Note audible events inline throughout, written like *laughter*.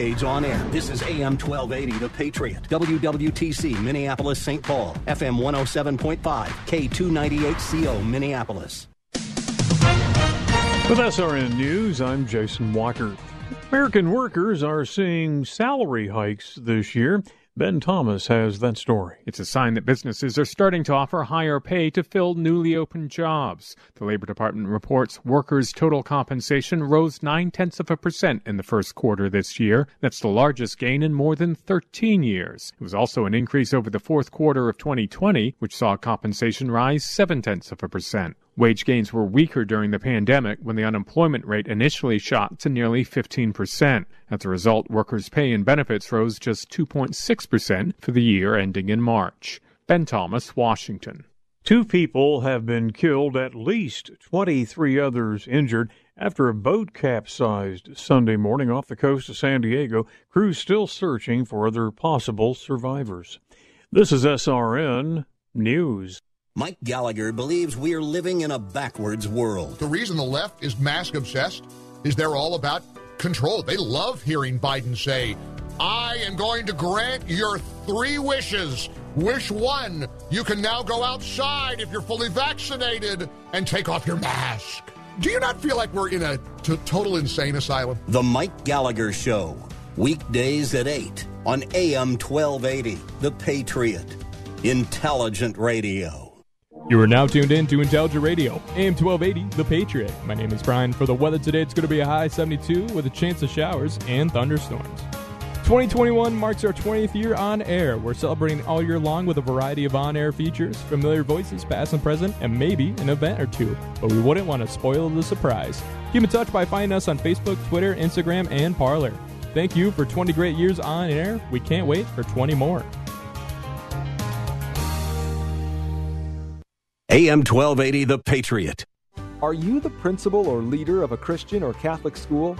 Age on air. This is AM 1280, The Patriot. WWTC, Minneapolis, St. Paul. FM 107.5, K298CO, Minneapolis. With SRN News, I'm Jason Walker. American workers are seeing salary hikes this year. Ben Thomas has that story. It's a sign that businesses are starting to offer higher pay to fill newly opened jobs. The Labor Department reports workers' total compensation rose nine tenths of a percent in the first quarter this year. That's the largest gain in more than 13 years. It was also an increase over the fourth quarter of 2020, which saw compensation rise seven tenths of a percent. Wage gains were weaker during the pandemic when the unemployment rate initially shot to nearly 15%. As a result, workers' pay and benefits rose just 2.6% for the year ending in March. Ben Thomas, Washington. Two people have been killed, at least 23 others injured after a boat capsized Sunday morning off the coast of San Diego. Crews still searching for other possible survivors. This is SRN News. Mike Gallagher believes we're living in a backwards world. The reason the left is mask obsessed is they're all about control. They love hearing Biden say, I am going to grant your three wishes. Wish one, you can now go outside if you're fully vaccinated and take off your mask. Do you not feel like we're in a t- total insane asylum? The Mike Gallagher Show, weekdays at 8 on AM 1280, The Patriot. Intelligent Radio. You are now tuned in to Intelligent Radio, AM 1280, The Patriot. My name is Brian. For the weather today, it's going to be a high 72 with a chance of showers and thunderstorms. 2021 marks our 20th year on air. We're celebrating all year long with a variety of on air features, familiar voices, past and present, and maybe an event or two. But we wouldn't want to spoil the surprise. Keep in touch by finding us on Facebook, Twitter, Instagram, and Parler. Thank you for 20 great years on air. We can't wait for 20 more. AM 1280, The Patriot. Are you the principal or leader of a Christian or Catholic school?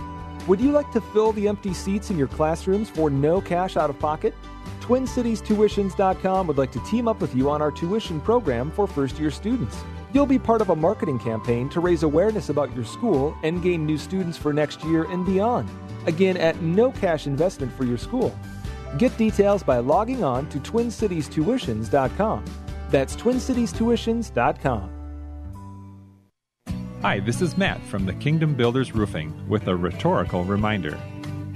Would you like to fill the empty seats in your classrooms for no cash out of pocket? TwinCitiesTuitions.com would like to team up with you on our tuition program for first year students. You'll be part of a marketing campaign to raise awareness about your school and gain new students for next year and beyond. Again, at no cash investment for your school. Get details by logging on to TwinCitiesTuitions.com. That's TwinCitiesTuitions.com. Hi, this is Matt from the Kingdom Builders Roofing with a rhetorical reminder.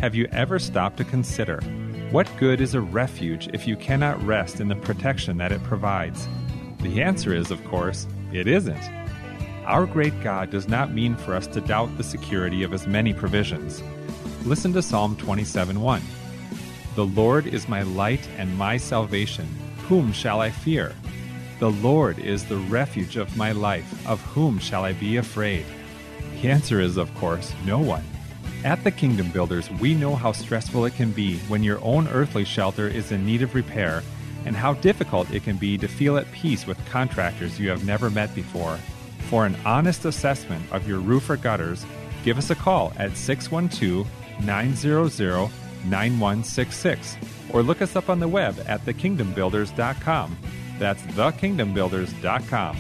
Have you ever stopped to consider what good is a refuge if you cannot rest in the protection that it provides? The answer is, of course, it isn't. Our great God does not mean for us to doubt the security of His many provisions. Listen to Psalm 27:1. The Lord is my light and my salvation. Whom shall I fear? The Lord is the refuge of my life. Of whom shall I be afraid? The answer is, of course, no one. At the Kingdom Builders, we know how stressful it can be when your own earthly shelter is in need of repair, and how difficult it can be to feel at peace with contractors you have never met before. For an honest assessment of your roof or gutters, give us a call at 612 900 9166 or look us up on the web at thekingdombuilders.com. That's thekingdombuilders.com.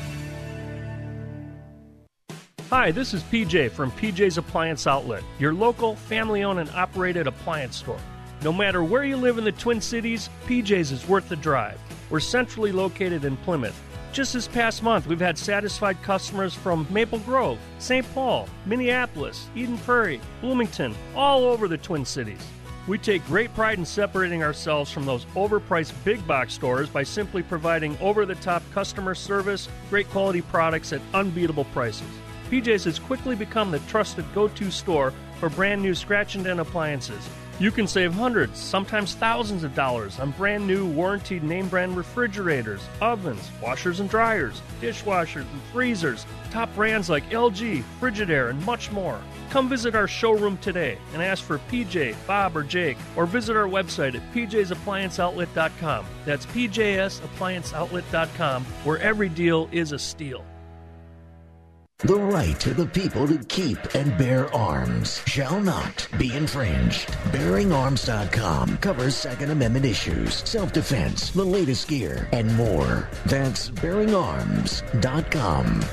Hi, this is PJ from PJ's Appliance Outlet, your local family owned and operated appliance store. No matter where you live in the Twin Cities, PJ's is worth the drive. We're centrally located in Plymouth. Just this past month, we've had satisfied customers from Maple Grove, St. Paul, Minneapolis, Eden Prairie, Bloomington, all over the Twin Cities. We take great pride in separating ourselves from those overpriced big box stores by simply providing over the top customer service, great quality products at unbeatable prices. PJ's has quickly become the trusted go to store for brand new scratch and dent appliances. You can save hundreds, sometimes thousands of dollars on brand new warranted name brand refrigerators, ovens, washers and dryers, dishwashers and freezers, top brands like LG, Frigidaire, and much more. Come visit our showroom today and ask for PJ, Bob, or Jake, or visit our website at pjsapplianceoutlet.com. That's pjsapplianceoutlet.com, where every deal is a steal. The right of the people to keep and bear arms shall not be infringed. BearingArms.com covers Second Amendment issues, self-defense, the latest gear, and more. That's BearingArms.com.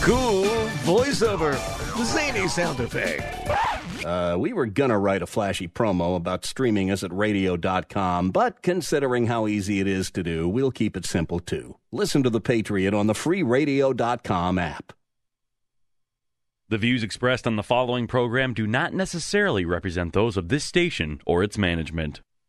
Cool voiceover, zany sound effect. Uh, we were gonna write a flashy promo about streaming us at radio.com, but considering how easy it is to do, we'll keep it simple too. Listen to The Patriot on the free radio.com app. The views expressed on the following program do not necessarily represent those of this station or its management.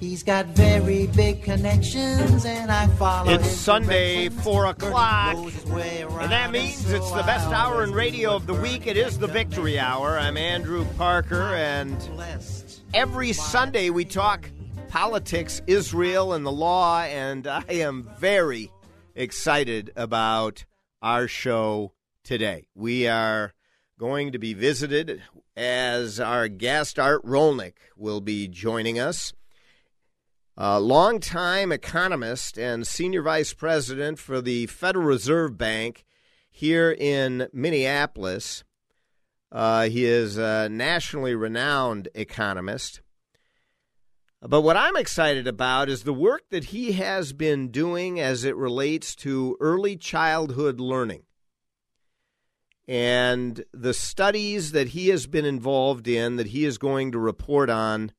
He's got very big connections, and I follow. It's Sunday, four o'clock, and that means it's the best hour in radio of the week. It is the Victory Hour. I'm Andrew Parker, and every Sunday we talk politics, Israel, and the law, and I am very excited about our show today. We are going to be visited as our guest Art Rolnick will be joining us. A longtime economist and senior vice president for the Federal Reserve Bank here in Minneapolis. Uh, he is a nationally renowned economist. But what I'm excited about is the work that he has been doing as it relates to early childhood learning. And the studies that he has been involved in, that he is going to report on,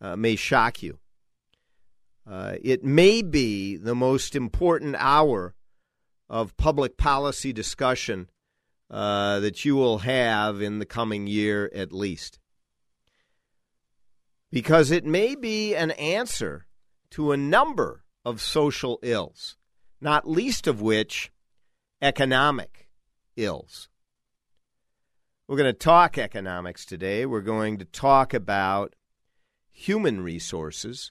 uh, may shock you. Uh, it may be the most important hour of public policy discussion uh, that you will have in the coming year at least. Because it may be an answer to a number of social ills, not least of which economic ills. We're going to talk economics today. We're going to talk about human resources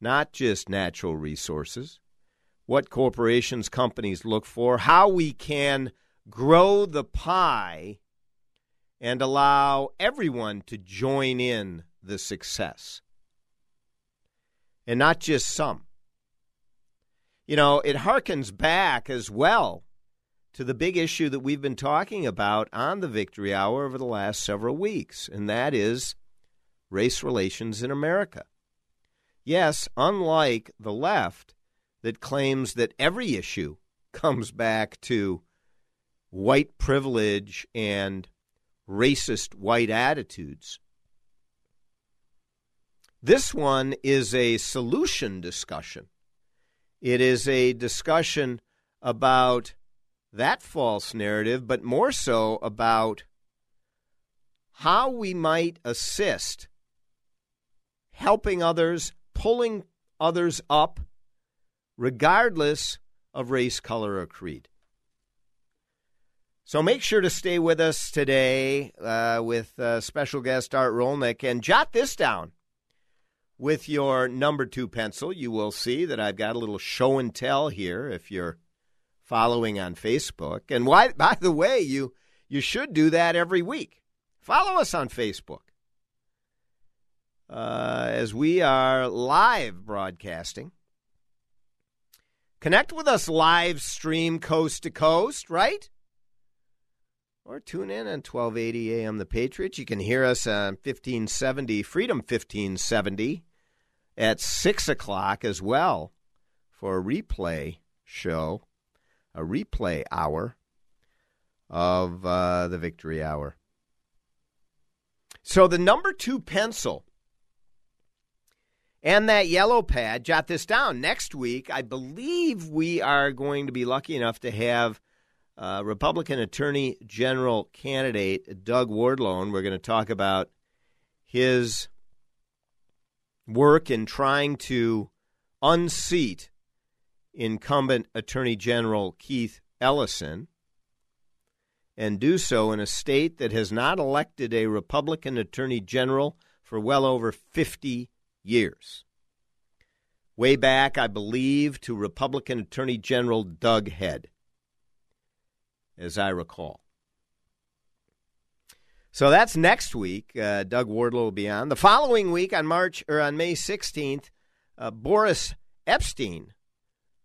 not just natural resources, what corporations, companies look for, how we can grow the pie and allow everyone to join in the success. And not just some. You know, it harkens back as well to the big issue that we've been talking about on the Victory Hour over the last several weeks, and that is race relations in America. Yes, unlike the left that claims that every issue comes back to white privilege and racist white attitudes. This one is a solution discussion. It is a discussion about that false narrative, but more so about how we might assist helping others pulling others up regardless of race, color, or creed. So make sure to stay with us today uh, with uh, special guest Art Rolnick and jot this down. With your number two pencil, you will see that I've got a little show and tell here if you're following on Facebook. And why, by the way, you, you should do that every week. Follow us on Facebook uh, as we are live broadcasting. Connect with us live stream coast to coast, right? Or tune in on 1280 AM The Patriot. You can hear us on 1570, Freedom 1570 at 6 o'clock as well for a replay show, a replay hour of uh, the Victory Hour. So the number two pencil And that yellow pad, jot this down. Next week, I believe we are going to be lucky enough to have uh, Republican Attorney General candidate Doug Wardlow, and we're going to talk about his work in trying to unseat incumbent Attorney General Keith Ellison and do so in a state that has not elected a Republican Attorney General for well over 50 years. Way back, I believe, to Republican Attorney General Doug Head, as I recall. So that's next week. Uh, Doug Wardlow will be on. The following week, on March or on May 16th, uh, Boris Epshteyn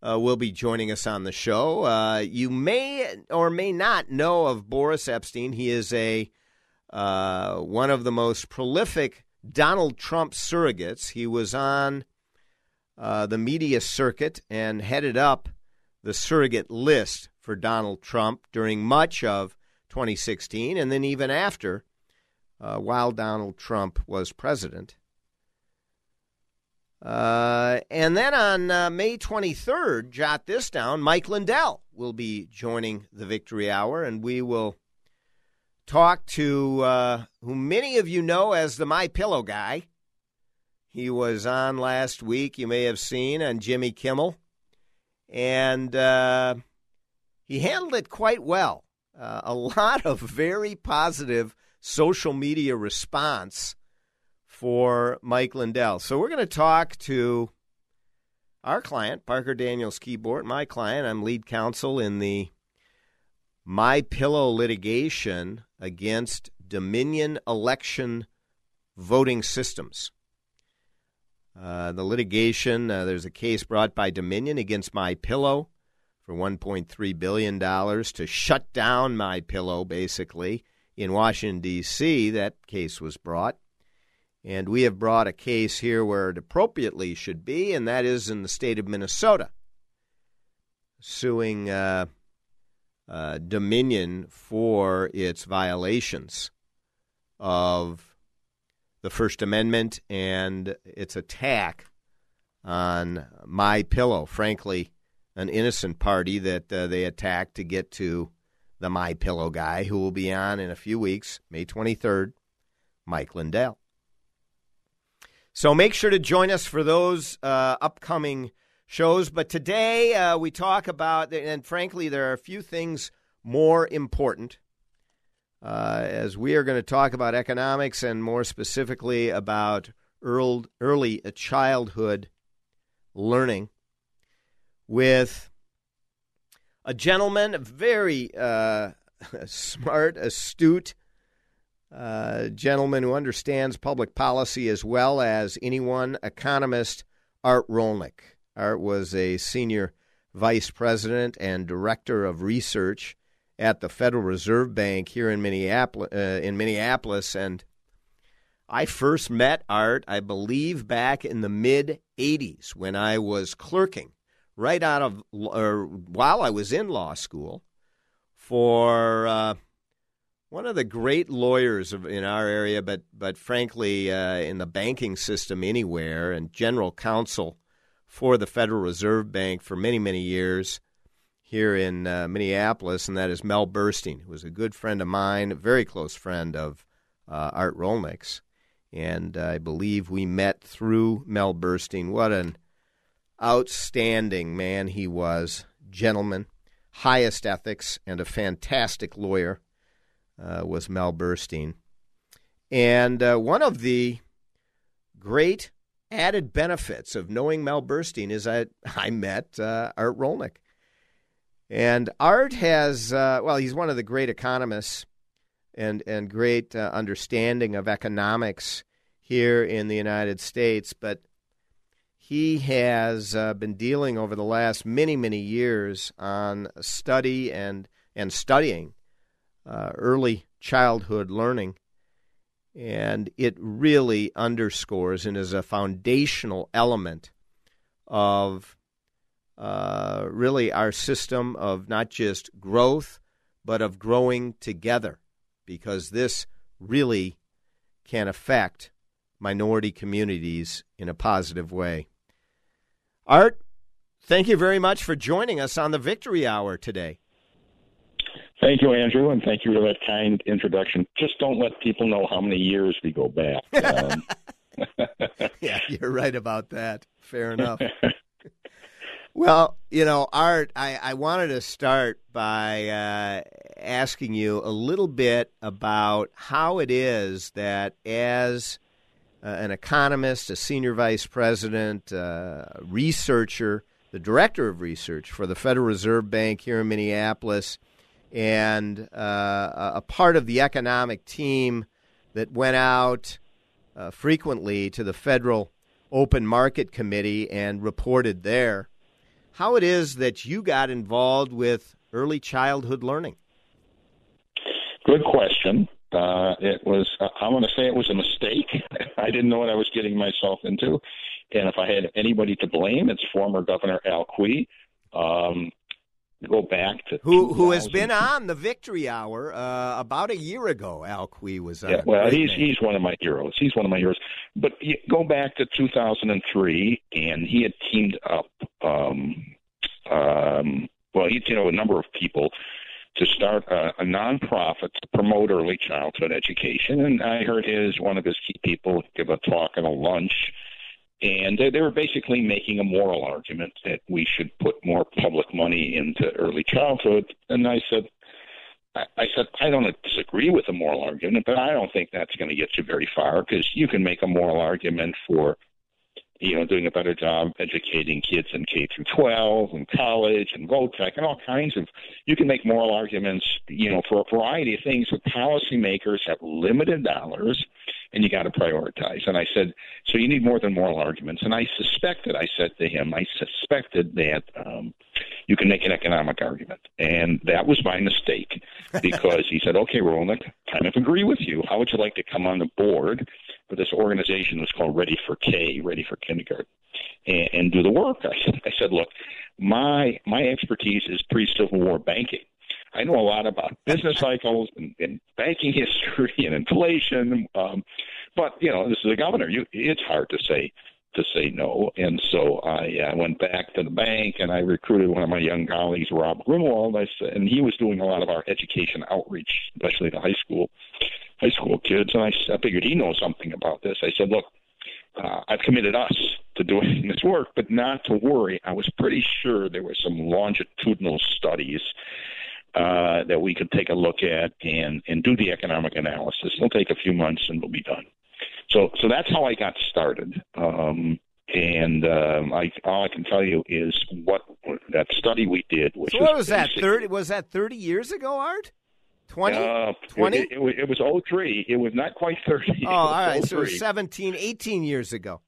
uh, will be joining us on the show. Uh, you may or may not know of Boris Epshteyn. He is a uh, one of the most prolific Donald Trump surrogates. He was on uh, the media circuit and headed up the surrogate list for Donald Trump during much of 2016 and then even after, uh, while Donald Trump was president. Uh, and then on uh, May 23rd, jot this down, Mike Lindell will be joining the Victory Hour, and we will talk to uh, who many of you know as the My Pillow guy. He was on last week, you may have seen, on Jimmy Kimmel, and uh, he handled it quite well. Uh, a *laughs* lot of very positive social media response for Mike Lindell. So we're going to talk to our client, Parker Daniels Kibort, my client. I'm lead counsel in the My Pillow litigation against Dominion Election Voting Systems. Uh, the litigation, uh, there's a case brought by Dominion against My Pillow for 1.3 billion dollars to shut down My Pillow, basically in Washington D.C. That case was brought. And we have brought a case here where it appropriately should be, and that is in the state of Minnesota, suing uh, uh, Dominion for its violations of the First Amendment and its attack on My Pillow. Frankly, an innocent party that uh, they attacked to get to the My Pillow guy, who will be on in a few weeks, May 23rd, Mike Lindell. So make sure to join us for those uh, upcoming shows. But today uh, we talk about, and frankly, there are a few things more important. Uh, as we are going to talk about economics and more specifically about early childhood learning with a gentleman, a very uh, *laughs* smart, astute, uh, gentleman who understands public policy as well as anyone, economist Art Rolnick. Art was a senior vice president and director of research at the Federal Reserve Bank here in Minneapolis, uh, in Minneapolis, and I first met Art, I believe, back in the mid '80s when I was clerking, right out of or while I was in law school, for uh, one of the great lawyers in our area, but but frankly uh, in the banking system anywhere, and general counsel for the Federal Reserve Bank for many many years here in uh, Minneapolis, and that is Mel Burstein, who was a good friend of mine, a very close friend of uh, Art Rolnick's, and I believe we met through Mel Burstein. What an outstanding man he was, gentleman, highest ethics, and a fantastic lawyer uh, was Mel Burstein. And uh, one of the great added benefits of knowing Mel Burstein is I, I met uh, Art Rolnick. And Art has, uh, well, he's one of the great economists and, and great uh, understanding of economics here in the United States, but he has uh, been dealing over the last many, many years on study and, and studying uh, early childhood learning. And it really underscores and is a foundational element of uh, really our system of not just growth, but of growing together, because this really can affect minority communities in a positive way. Art, thank you very much for joining us on the Victory Hour today. Thank you, Andrew, and thank you for that kind introduction. Just don't let people know how many years we go back. *laughs* Um, *laughs* yeah, you're right about that. Fair enough. *laughs* well, you know, Art, I, I wanted to start by uh, asking you a little bit about how it is that, as uh, an economist, a senior vice president, uh, researcher, the director of research for the Federal Reserve Bank here in Minneapolis, and uh, a part of the economic team that went out uh, frequently to the Federal Open Market Committee and reported there. How it is that you got involved with early childhood learning? Good question. Uh, it was, I'm going to say it was a mistake. *laughs* I didn't know what I was getting myself into. And if I had anybody to blame, it's former Governor Al Quie. Um, go back to who who has been on the Victory Hour uh, about a year ago. Al Quie was on. Yeah, well, he's he's one of my heroes. He's one of my heroes. But go back to 2003, and he had teamed up. Um, um, well, he you know a number of people to start a, a nonprofit to promote early childhood education, and I heard his one of his key people give a talk and a lunch and they, were basically making a moral argument that we should put more public money into early childhood. And I said, I said, I don't disagree with the moral argument, but I don't think that's going to get you very far because you can make a moral argument for, you know, doing a better job educating kids in K through 12 and college and tech and all kinds of. You can make moral arguments, you know, for a variety of things. But policymakers have limited dollars and you got to prioritize. And I said, so you need more than moral arguments. And I suspected, I said to him, I suspected that um, you can make an economic argument. And that was my mistake *laughs* because he said, okay, Rolnick, kind of agree with you. How would you like to come on the board for this organization that's called Ready for K, Ready for Kindergarten, and, and do the work? I said, I said, look, my my expertise is pre-Civil War banking. I know a lot about business cycles and, and banking *laughs* history and inflation. Um, but you know, this is a governor. You, it's hard to say to say no. And so I uh, went back to the bank and I recruited one of my young colleagues, Rob Grunewald. I said, and he was doing a lot of our education outreach, especially to high school, high school kids. And I, I figured he knows something about this. I said, look, uh, I've committed us to doing *laughs* this work, but not to worry. I was pretty sure there were some longitudinal studies uh, that we could take a look at and, and do the economic analysis. It'll take a few months and we'll be done. So, so that's how I got started. Um, and um, I, all I can tell you is what that study we did. Which so what was, that? Thirty was that thirty years ago, Art? 20? Uh, 20? It, it, it, was 03. It was not quite *laughs* 30. Oh, all right. So 17, 18 years ago.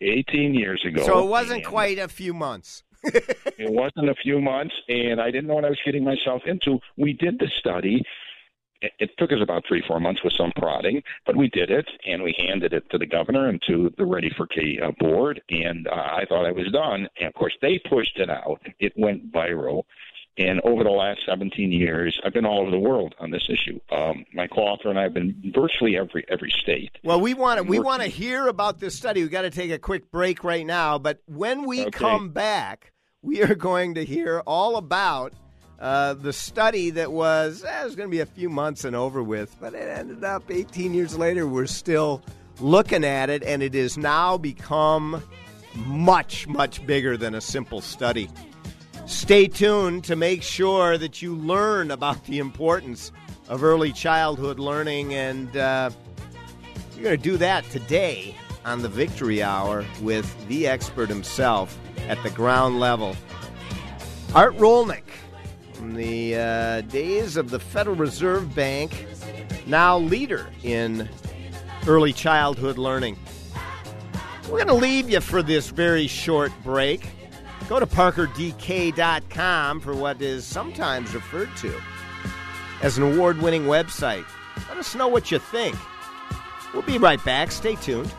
18 years ago. So it wasn't quite a few months *laughs* it wasn't a few months, and I didn't know what I was getting myself into. We did the study. It, it took us about three, four months with some prodding, but we did it, and we handed it to the governor and to the Ready for K uh, board, and uh, I thought I was done. And of course, they pushed it out. It went viral. And over the last 17 years, I've been all over the world on this issue. Um, my co-author and I have been virtually every every state. Well, we want to we want to hear about this study. We got to take a quick break right now, but when we okay. come back, we are going to hear all about uh, the study that was, eh, it was going to be a few months and over with, but it ended up 18 years later. We're still looking at it, and it has now become much, much bigger than a simple study. Stay tuned to make sure that you learn about the importance of early childhood learning, and uh, you're going to do that today on the Victory Hour with the expert himself at the ground level. Art Rolnick, from the uh, days of the Federal Reserve Bank, now leader in early childhood learning. We're going to leave you for this very short break. Go to parkerdk.com for what is sometimes referred to as an award winning website. Let us know what you think. We'll be right back. Stay tuned.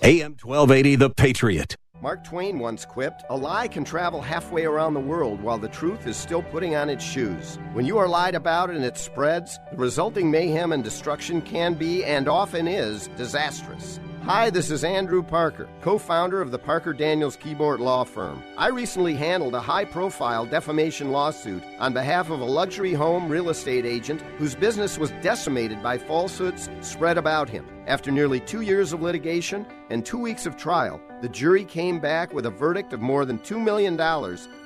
AM 1280, The Patriot. Mark Twain once quipped, A lie can travel halfway around the world while the truth is still putting on its shoes. When you are lied about and it spreads, the resulting mayhem and destruction can be, and often is, disastrous. Hi, this is Andrew Parker, co founder of the Parker Daniels Kibort Law Firm. I recently handled a high profile defamation lawsuit on behalf of a luxury home real estate agent whose business was decimated by falsehoods spread about him. After nearly two years of litigation and two weeks of trial, the jury came back with a verdict of more than $2 million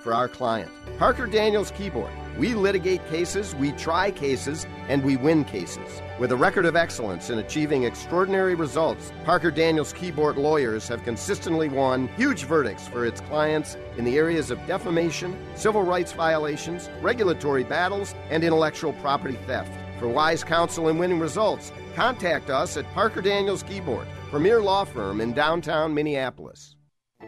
for our client. Parker Daniels Kibort. We litigate cases, we try cases, and we win cases. With a record of excellence in achieving extraordinary results, Parker Daniels Kibort lawyers have consistently won huge verdicts for its clients in the areas of defamation, civil rights violations, regulatory battles, and intellectual property theft. For wise counsel and winning results, contact us at Parker Daniels Kibort, premier law firm in downtown Minneapolis.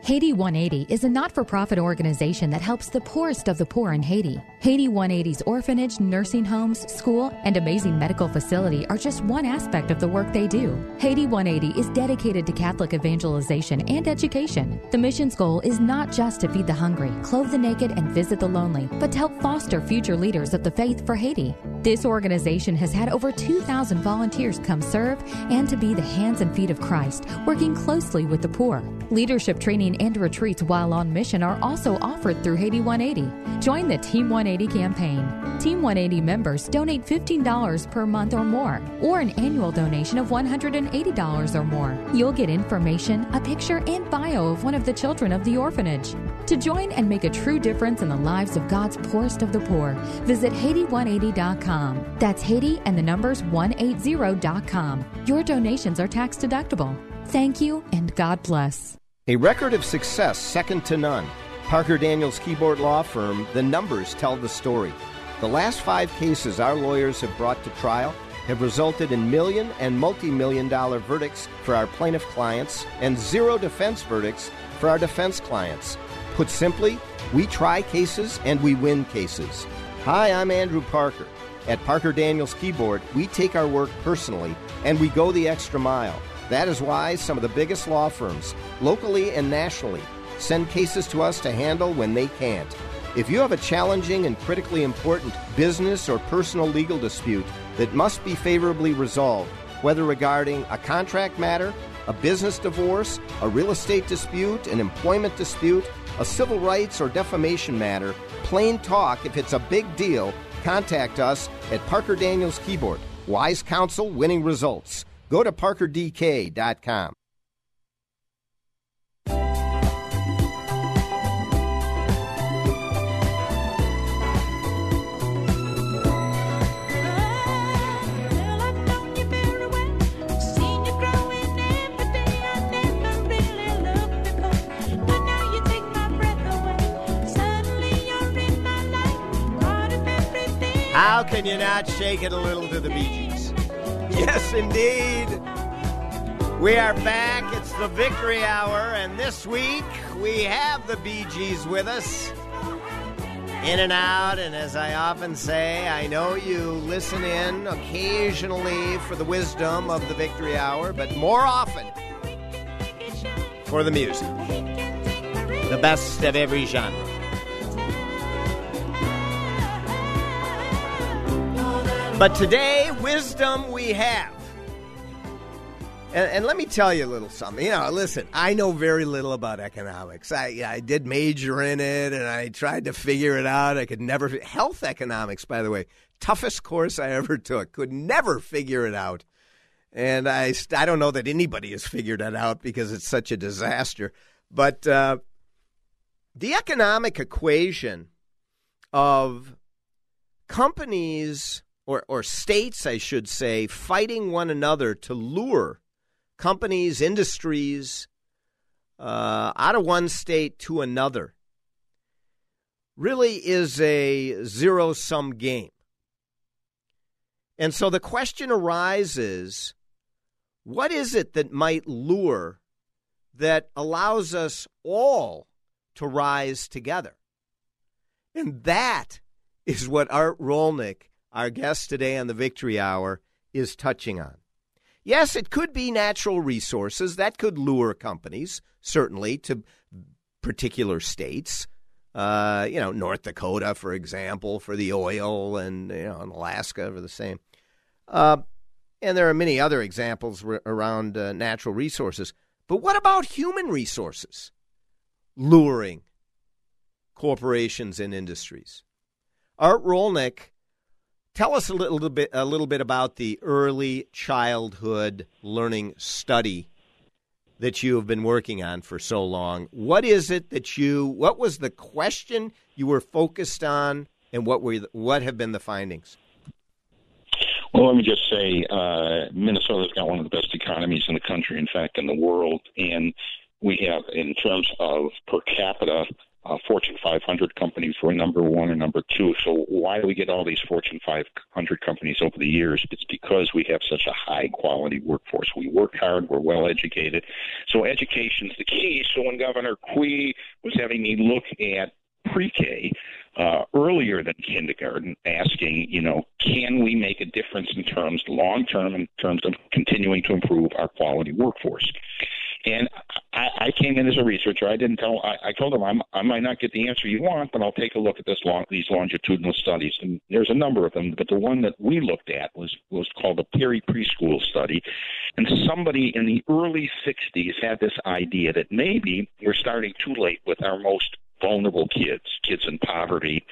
Haiti 180 is a not for profit organization that helps the poorest of the poor in Haiti. Haiti 180's orphanage, nursing homes, school, and amazing medical facility are just one aspect of the work they do. Haiti 180 is dedicated to Catholic evangelization and education. The mission's goal is not just to feed the hungry, clothe the naked, and visit the lonely, but to help foster future leaders of the faith for Haiti. This organization has had over 2,000 volunteers come serve and to be the hands and feet of Christ, working closely with the poor. Leadership training and retreats while on mission are also offered through Haiti 180. Join the Team 180 campaign. Team 180 members donate $15 per month or more, or an annual donation of $180 or more. You'll get information, a picture, and bio of one of the children of the orphanage. To join and make a true difference in the lives of God's poorest of the poor, visit Haiti180.com. That's Haiti and the numbers 180.com. Your donations are tax deductible. Thank you and God bless. A record of success second to none. Parker Daniels Kibort Law Firm, the numbers tell the story. The last five cases our lawyers have brought to trial have resulted in million and multi million dollar verdicts for our plaintiff clients and zero defense verdicts for our defense clients. Put simply, we try cases and we win cases. Hi, I'm Andrew Parker. At Parker Daniels Kibort, we take our work personally and we go the extra mile. That is why some of the biggest law firms, locally and nationally, send cases to us to handle when they can't. If you have a challenging and critically important business or personal legal dispute that must be favorably resolved, whether regarding a contract matter, a business divorce, a real estate dispute, an employment dispute, a civil rights or defamation matter, plain talk, if it's a big deal, contact us at Parker Daniels Kibort. Wise counsel, winning results. Go to parkerdk.com. can you not shake it a little to the Bee Gees? Yes, indeed. We are back. It's the Victory Hour, and this week we have the Bee Gees with us. In and out, and as I often say, I know you listen in occasionally for the wisdom of the Victory Hour, but more often for the music. The best of every genre. But today, wisdom we have. And, and, let me tell you a little something. You know, listen, I know very little about economics. I, I did major in it and I tried to figure it out. I could never. Health economics, by the way, toughest course I ever took. Could never figure it out. And I, I don't know that anybody has figured it out because it's such a disaster. But uh, the economic equation of companies or, or states, I should say, fighting one another to lure companies, industries uh, out of one state to another really is a zero sum game. And so the question arises what is it that might lure that allows us all to rise together? And that is what Art Rolnick our guest today on the Victory Hour is touching on. Yes, it could be natural resources that could lure companies, certainly, to particular states. Uh, you know, North Dakota, for example, for the oil, and you know, and Alaska for the same. Uh, and there are many other examples around uh, natural resources. But what about human resources? Luring corporations and industries. Art Rolnick, tell us a little bit a little bit about the early childhood learning study that you have been working on for so long. What is it that you what was the question you were focused on and what were what have been the findings? Well, let me just say, uh, Minnesota's got one of the best economies in the country, in fact, in the world. And we have, in terms of per capita, uh, Fortune 500 companies. We're number one and number two. So why do we get all these Fortune 500 companies over the years? It's because we have such a high quality workforce. We work hard. We're well educated. So education is the key. So when Governor Quie was having me look at pre-K uh, earlier than kindergarten, asking, you know, can we make a difference in terms long term in terms of continuing to improve our quality workforce? And I, I came in as a researcher. I didn't tell. I, I told them I'm, I might not get the answer you want, but I'll take a look at this long, these longitudinal studies. And there's a number of them, but the one that we looked at was was called the Perry Preschool Study. And somebody in the early '60s had this idea that maybe we're starting too late with our most vulnerable kids, kids in poverty,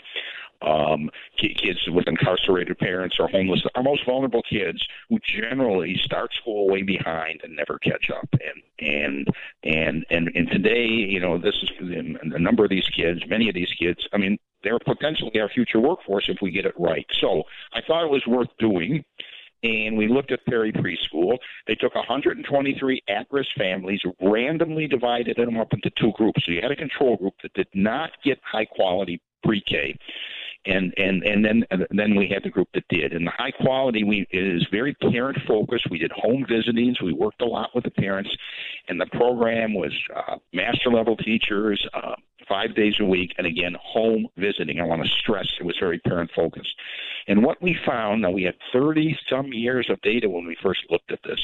um, kids with incarcerated parents or homeless, our most vulnerable kids who generally start school way behind and never catch up. And and and and, and today, you know, this is a number of these kids, many of these kids. I mean, they're potentially our future workforce if we get it right. So I thought it was worth doing and we looked at Perry Preschool. They took 123 at-risk families, randomly divided them up into two groups. So you had a control group that did not get high-quality pre-K, and and and then and then we had the group that did. And the high quality we is very parent focused. We did home visitings. We worked a lot with the parents, and the program was uh, master level teachers, uh, five days a week, and again home visiting. I want to stress it was very parent focused. And what we found, now we had 30 some years of data when we first looked at this,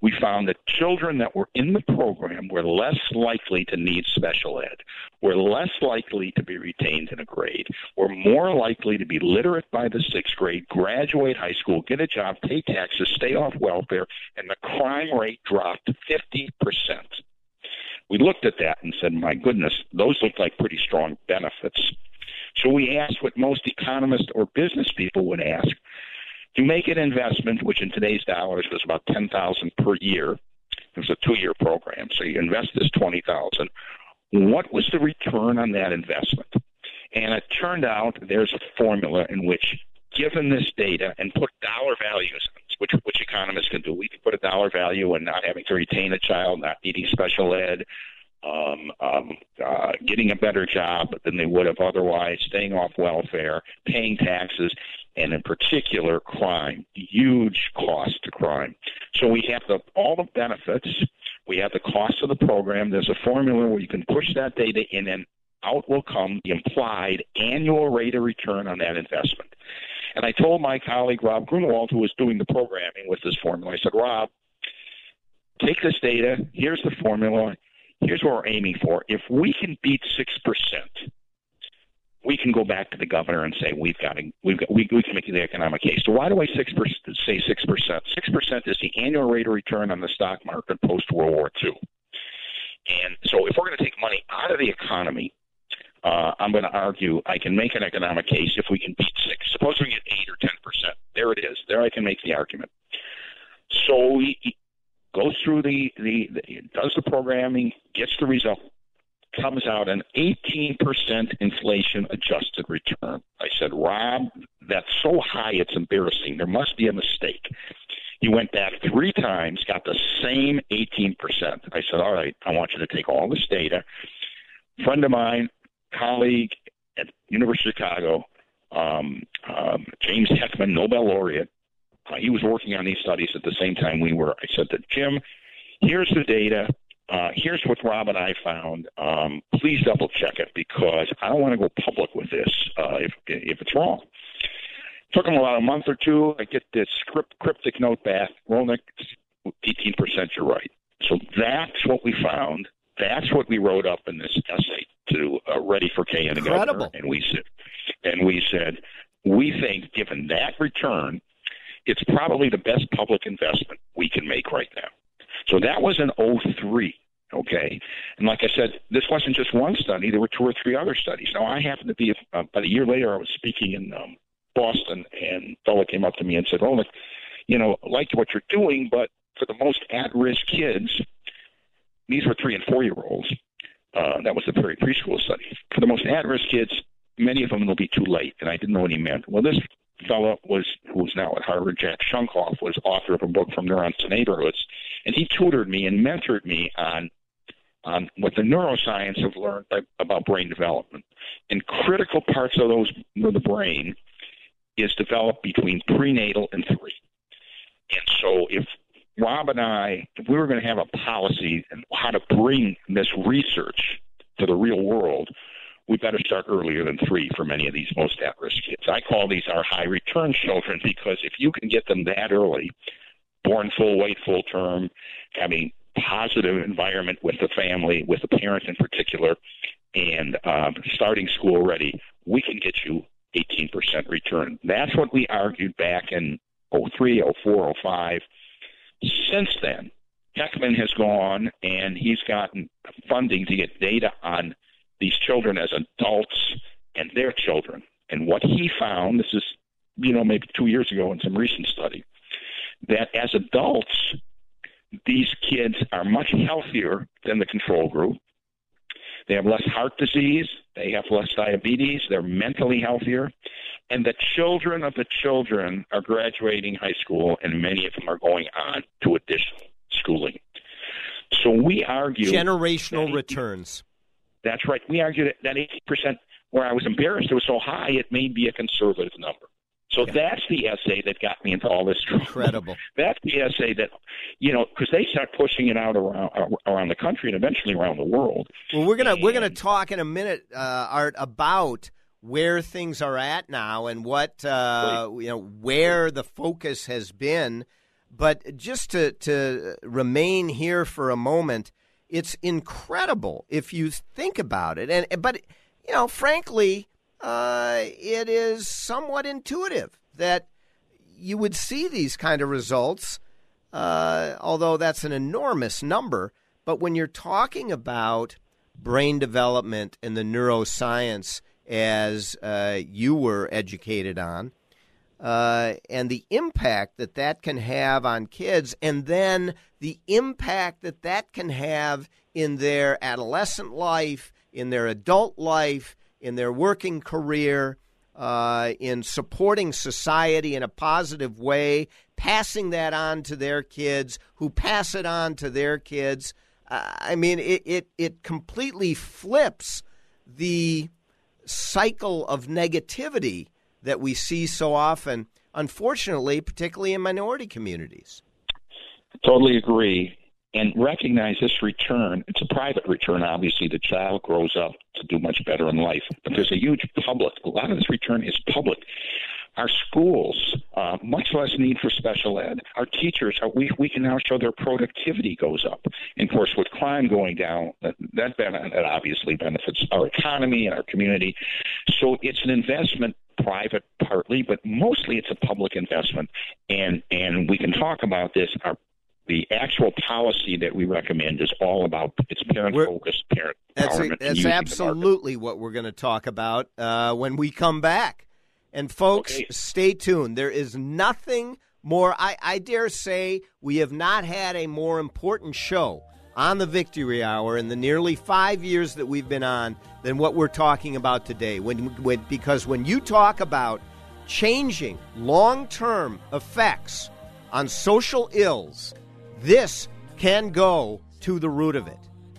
we found that children that were in the program were less likely to need special ed, were less likely to be retained in a grade, were more likely to be literate by the sixth grade, graduate high school, get a job, pay taxes, stay off welfare, and the crime rate dropped 50%. We looked at that and said, my goodness, those look like pretty strong benefits. So we asked what most economists or business people would ask. To make an investment, which in today's dollars was about ten thousand per year, it was a two-year program. So you invest this twenty thousand. What was the return on that investment? And it turned out there's a formula in which, given this data and put dollar values, which which economists can do, we can put a dollar value in not having to retain a child, not needing special ed, um, um, uh, getting a better job than they would have otherwise, staying off welfare, paying taxes, and in particular, crime. Huge cost to crime. So we have the, all the benefits. We have the cost of the program. There's a formula where you can push that data in, and out will come the implied annual rate of return on that investment. And I told my colleague Rob Grunewald, who was doing the programming with this formula, I said, Rob, take this data. Here's the formula here's what we're aiming for. If we can beat six percent, we can go back to the governor and say we've got to we've got we, we can make the economic case. So why do I six percent say six percent? Six percent is the annual rate of return on the stock market post World War II. And so if we're going to take money out of the economy, uh, I'm going to argue I can make an economic case if we can beat six. Suppose we get eight or ten percent. There it is. There I can make the argument. So he goes through the, the, the does the programming, gets the result, comes out an 18% inflation adjusted return. I said, Rob, that's so high it's embarrassing. There must be a mistake. He went back three times, got the same 18%. I said, all right, I want you to take all this data. Friend of mine, colleague at University of Chicago, um, um, James Heckman, Nobel laureate, uh, he was working on these studies at the same time we were. I said to Jim, here's the data. Uh, here's what Rob and I found. Um, please double check it because I don't want to go public with this uh, if if it's wrong. Took him about a month or two. I get this script, cryptic note back. Rolnick, 18%, you're right. So that's what we found. That's what we wrote up in this essay to uh, Ready for K and Incredible. And we said, and we said, we think given that return, it's probably the best public investment we can make right now. So that was an 03. Okay, and like I said, this wasn't just one study. There were two or three other studies. Now I happened to be uh, about a year later. I was speaking in um, Boston, and a fellow came up to me and said, "Oh, look, you know, I like what you're doing, but for the most at-risk kids, these were three and four-year-olds. Uh, that was the Perry preschool study. For the most at-risk kids, many of them will be too late." And I didn't know what he meant. Well, this fellow was who's now at Harvard, Jack Shonkoff, was author of a book from neurons to neighborhoods, and he tutored me and mentored me on on what the neuroscience have learned by, about brain development. And critical parts of those of the brain is developed between prenatal and three. And so if Rob and I, if we were going to have a policy how to bring this research to the real world, we better start earlier than three for many of these most at-risk kids. I call these our high-return children because if you can get them that early, born full weight, full term, having positive environment with the family, with the parents in particular, and um, starting school already, we can get you 18% return. That's what we argued back in 03, 04, 05. Since then, Heckman has gone and he's gotten funding to get data on these children as adults and their children. And what he found, this is, you know, maybe two years ago in some recent study, that as adults, these kids are much healthier than the control group. They have less heart disease, they have less diabetes, they're mentally healthier, and the children of the children are graduating high school, and many of them are going on to additional schooling. So we argue generational returns. That's right. We argue that, that 80%, where I was embarrassed it was so high, it may be a conservative number. So yeah. that's the essay that got me into all this trouble. Incredible. *laughs* That's the essay that, you know, because they start pushing it out around around the country and eventually around the world. Well, we're gonna and, we're gonna talk in a minute, uh, Art, about where things are at now and what uh, you know where the focus has been. But just to to remain here for a moment, it's incredible if you think about it. And but you know, frankly uh, it is somewhat intuitive that you would see these kind of results, uh, although that's an enormous number. But when you're talking about brain development and the neuroscience as uh, you were educated on, uh, and the impact that that can have on kids, and then the impact that that can have in their adolescent life, in their adult life, in their working career, uh, in supporting society in a positive way, passing that on to their kids, who pass it on to their kids. I mean, it, it, it completely flips the cycle of negativity that we see so often, unfortunately, particularly in minority communities. Totally agree and recognize this return. It's a private return, obviously. The child grows up to do much better in life, but there's a huge public. A lot of this return is public. Our schools, uh, much less need for special ed. Our teachers, uh, we, we can now show their productivity goes up. And of course, with crime going down, that, that, that obviously benefits our economy and our community. So it's an investment private partly, but mostly it's a public investment. And and we can talk about this. Our the actual policy that we recommend is all about it's parent focused, parent that's empowerment. A, that's absolutely what we're going to talk about uh, when we come back. And folks, okay. stay tuned. There is nothing more. I, I dare say we have not had a more important show on the Victory Hour in the nearly five years that we've been on than what we're talking about today. When, when because when you talk about changing long term effects on social ills this can go to the root of it.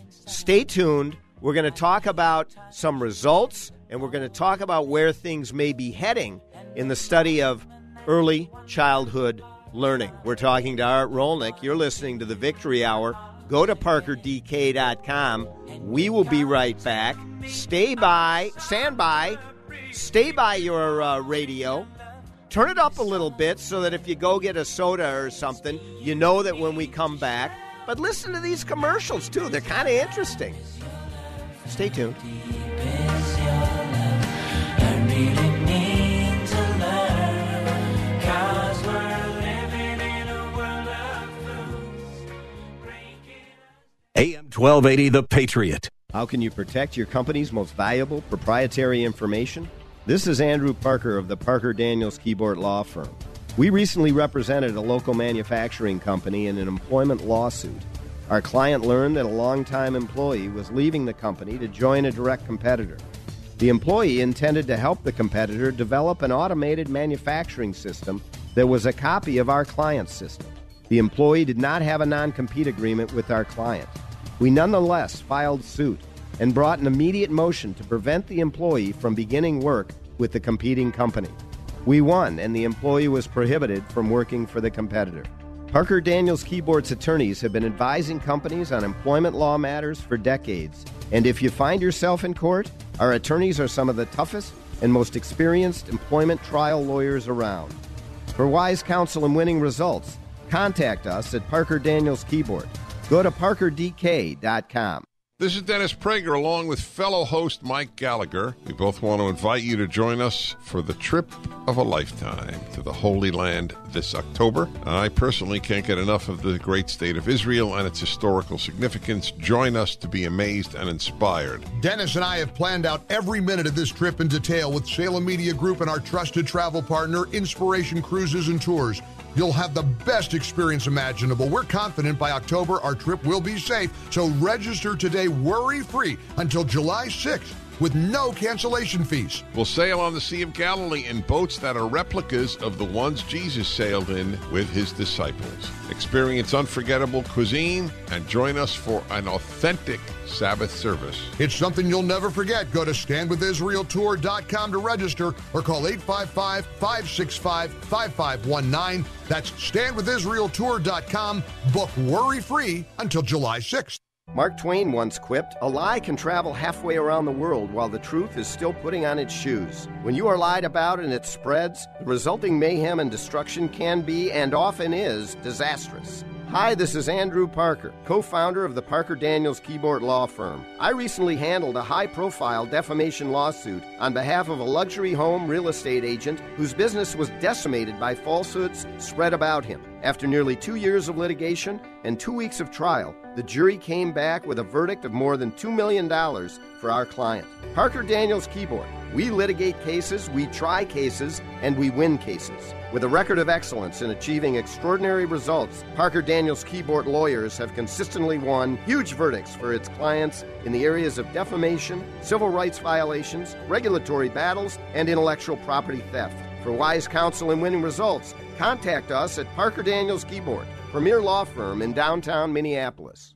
Stay tuned. We're going to talk about some results and we're going to talk about where things may be heading in the study of early childhood learning. We're talking to Art Rolnick. You're listening to the Victory Hour. Go to parkerdk.com. We will be right back. Stay by, stand by, stay by your uh, radio. Turn it up a little bit so that if you go get a soda or something, you know that when we come back. But listen to these commercials, too. They're kind of interesting. Stay tuned. AM 1280, The Patriot. How can you protect your company's most valuable proprietary information? This is Andrew Parker of the Parker Daniels Kibort Law Firm. We recently represented a local manufacturing company in an employment lawsuit. Our client learned that a longtime employee was leaving the company to join a direct competitor. The employee intended to help the competitor develop an automated manufacturing system that was a copy of our client's system. The employee did not have a non compete agreement with our client. We nonetheless filed suit and brought an immediate motion to prevent the employee from beginning work with the competing company. We won, and the employee was prohibited from working for the competitor. Parker Daniels Kibort's attorneys have been advising companies on employment law matters for decades, and if you find yourself in court, our attorneys are some of the toughest and most experienced employment trial lawyers around. For wise counsel and winning results, contact us at Parker Daniels Kibort. Go to parkerdk.com. This is Dennis Prager along with fellow host Mike Gallagher. We both want to invite you to join us for the trip of a lifetime to the Holy Land this October. I personally can't get enough of the great state of Israel and its historical significance. Join us to be amazed and inspired. Dennis and I have planned out every minute of this trip in detail with Salem Media Group and our trusted travel partner, Inspiration Cruises and Tours. You'll have the best experience imaginable. We're confident by October our trip will be safe, so register today worry free until July 6th with no cancellation fees. We'll sail on the Sea of Galilee in boats that are replicas of the ones Jesus sailed in with his disciples. Experience unforgettable cuisine and join us for an authentic Sabbath service. It's something you'll never forget. Go to standwithisraeltour.com to register or call 855 565 5519. That's standwithisraeltour.com. Book worry free until July 6th. Mark Twain once quipped, A lie can travel halfway around the world while the truth is still putting on its shoes. When you are lied about and it spreads, the resulting mayhem and destruction can be, and often is, disastrous. Hi, this is Andrew Parker, co founder of the Parker Daniels Kibort Law Firm. I recently handled a high profile defamation lawsuit on behalf of a luxury home real estate agent whose business was decimated by falsehoods spread about him. After nearly two years of litigation and two weeks of trial, the jury came back with a verdict of more than $2 million for our client. Parker Daniels Kibort. We litigate cases, we try cases, and we win cases. With a record of excellence in achieving extraordinary results, Parker Daniels Kibort lawyers have consistently won huge verdicts for its clients in the areas of defamation, civil rights violations, regulatory battles, and intellectual property theft. For wise counsel and winning results, contact us at Parker Daniels Kibort, premier law firm in downtown Minneapolis.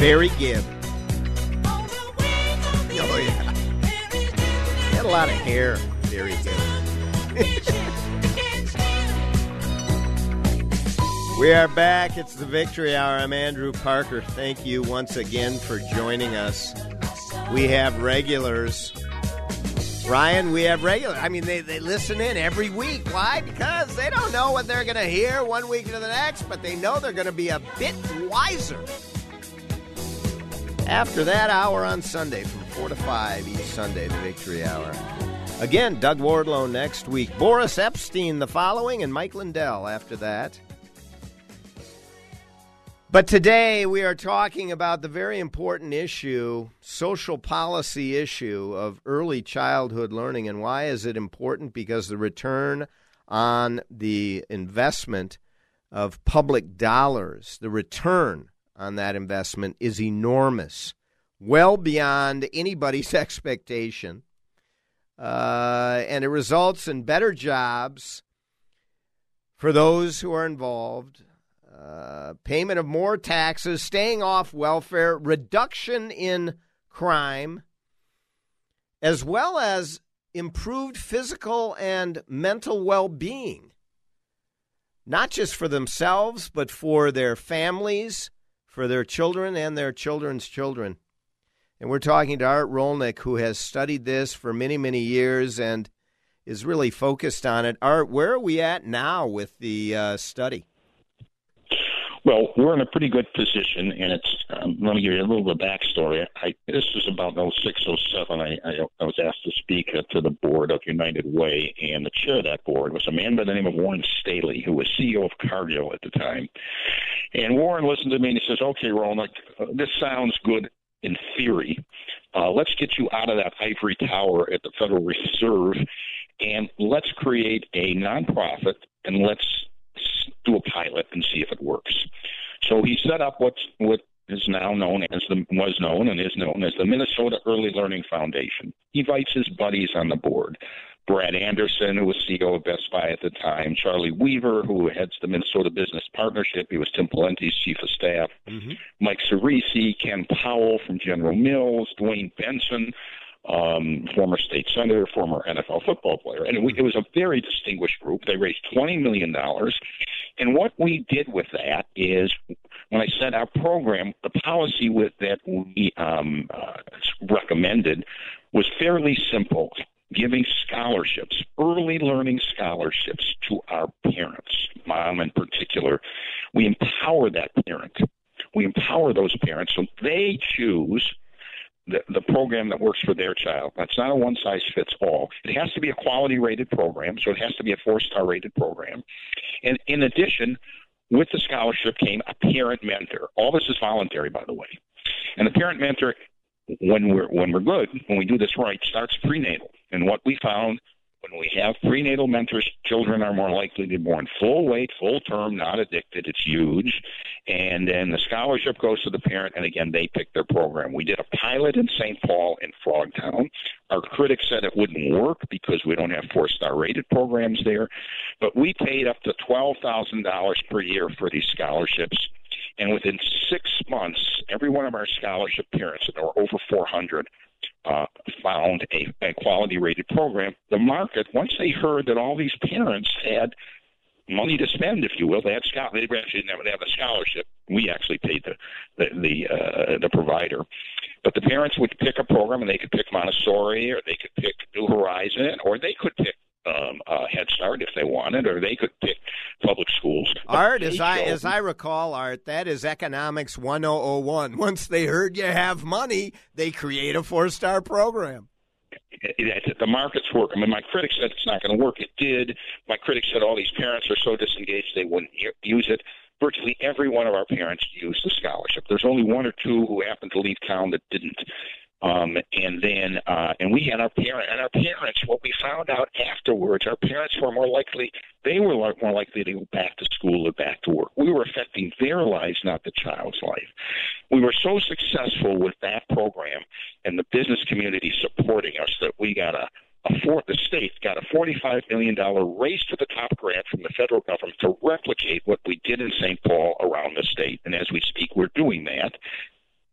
Barry Gibb. Oh, yeah. He had a lot of hair, Barry Gibb. *laughs* we are back. It's the Victory Hour. I'm Andrew Parker. Thank you once again for joining us. We have regulars. Ryan, we have regular. I mean, they, they listen in every week. Why? Because they don't know what they're going to hear one week to the next, but they know they're going to be a bit wiser after that hour on Sunday from 4 to 5 each Sunday, the Victory Hour. Again, Doug Wardlow next week, Boris Epshteyn the following, and Mike Lindell after that. But today we are talking about the very important issue, social policy issue of early childhood learning. And why is it important? Because the return on the investment of public dollars, the return on that investment is enormous, well beyond anybody's *laughs* expectation. Uh, and it results in better jobs for those who are involved, uh, payment of more taxes, staying off welfare, reduction in crime, as well as improved physical and mental well being, not just for themselves, but for their families, for their children, and their children's children. And we're talking to Art Rolnick, who has studied this for many, many years and is really focused on it. Art, where are we at now with the uh, study? Well, we're in a pretty good position, and it's. Um, let me give you a little bit of backstory. I, this was about 06, 07. I, I, I was asked to speak to the board of United Way, and the chair of that board was a man by the name of Warren Staley, who was CEO of Cargill at the time. And Warren listened to me and he says, "Okay, Roland, uh, this sounds good in theory. Uh, let's get you out of that ivory tower at the Federal Reserve, and let's create a nonprofit, and let's do a pilot and see if it works. So he set up what's what is now known as the was known and is known as the Minnesota Early Learning Foundation. He invites his buddies on the board. Brad Anderson, who was CEO of Best Buy at the time, Charlie Weaver, who heads the Minnesota Business Partnership, he was Tim Pawlenty's chief of staff, mm-hmm. Mike Ciresi, Ken Powell from General Mills, Duane Benson, um, former state senator, former NFL football player. And it, it was a very distinguished group. They raised $20 million. And what we did with that is when I said our program, the policy with that we um, uh, recommended was fairly simple giving scholarships, early learning scholarships to our parents, mom in particular. We empower that parent. We empower those parents so they choose the, the program that works for their child. That's not a one size fits all. It has to be a quality rated program, so it has to be a four star rated program. And in addition, with the scholarship came a parent mentor. All this is voluntary, by the way. And the parent mentor, when we're when we're good, when we do this right, starts prenatal. And what we found when we have prenatal mentors, children are more likely to be born full weight, full term, not addicted. It's huge. And then the scholarship goes to the parent, and again, they pick their program. We did a pilot in St. Paul and Frogtown. Our critics said it wouldn't work because we don't have four star rated programs there. But we paid up to $12,000 per year for these scholarships. And within six months, every one of our scholarship parents, and there were over 400, uh, found a, a quality rated program. The market, once they heard that all these parents had money to spend, if you will, they had scholar- they actually didn't have a scholarship. We actually paid the the the, uh, the provider, but the parents would pick a program and they could pick Montessori or they could pick New Horizon or they could pick um, uh, Head Start if they wanted, or they could pick public schools. Art, as I as I recall, Art, that is economics one oh oh one. Once they heard you have money, they create a four star program. It, it, the markets work. I mean, my critics said it's not going to work. It did. My critics said all these parents are so disengaged they wouldn't use it. Virtually every one of our parents used the scholarship. There's only one or two who happened to leave town that didn't. Um, and then, uh, and we had our parent and our parents. What we found out afterwards, our parents were more likely. They were more likely to go back to school or back to work. We were affecting their lives, not the child's life. We were so successful with that program and the business community supporting us that we got a a four, the state got a $45 million race to the top grant from the federal government to replicate what we did in St. Paul around the state. And as we speak, we're doing that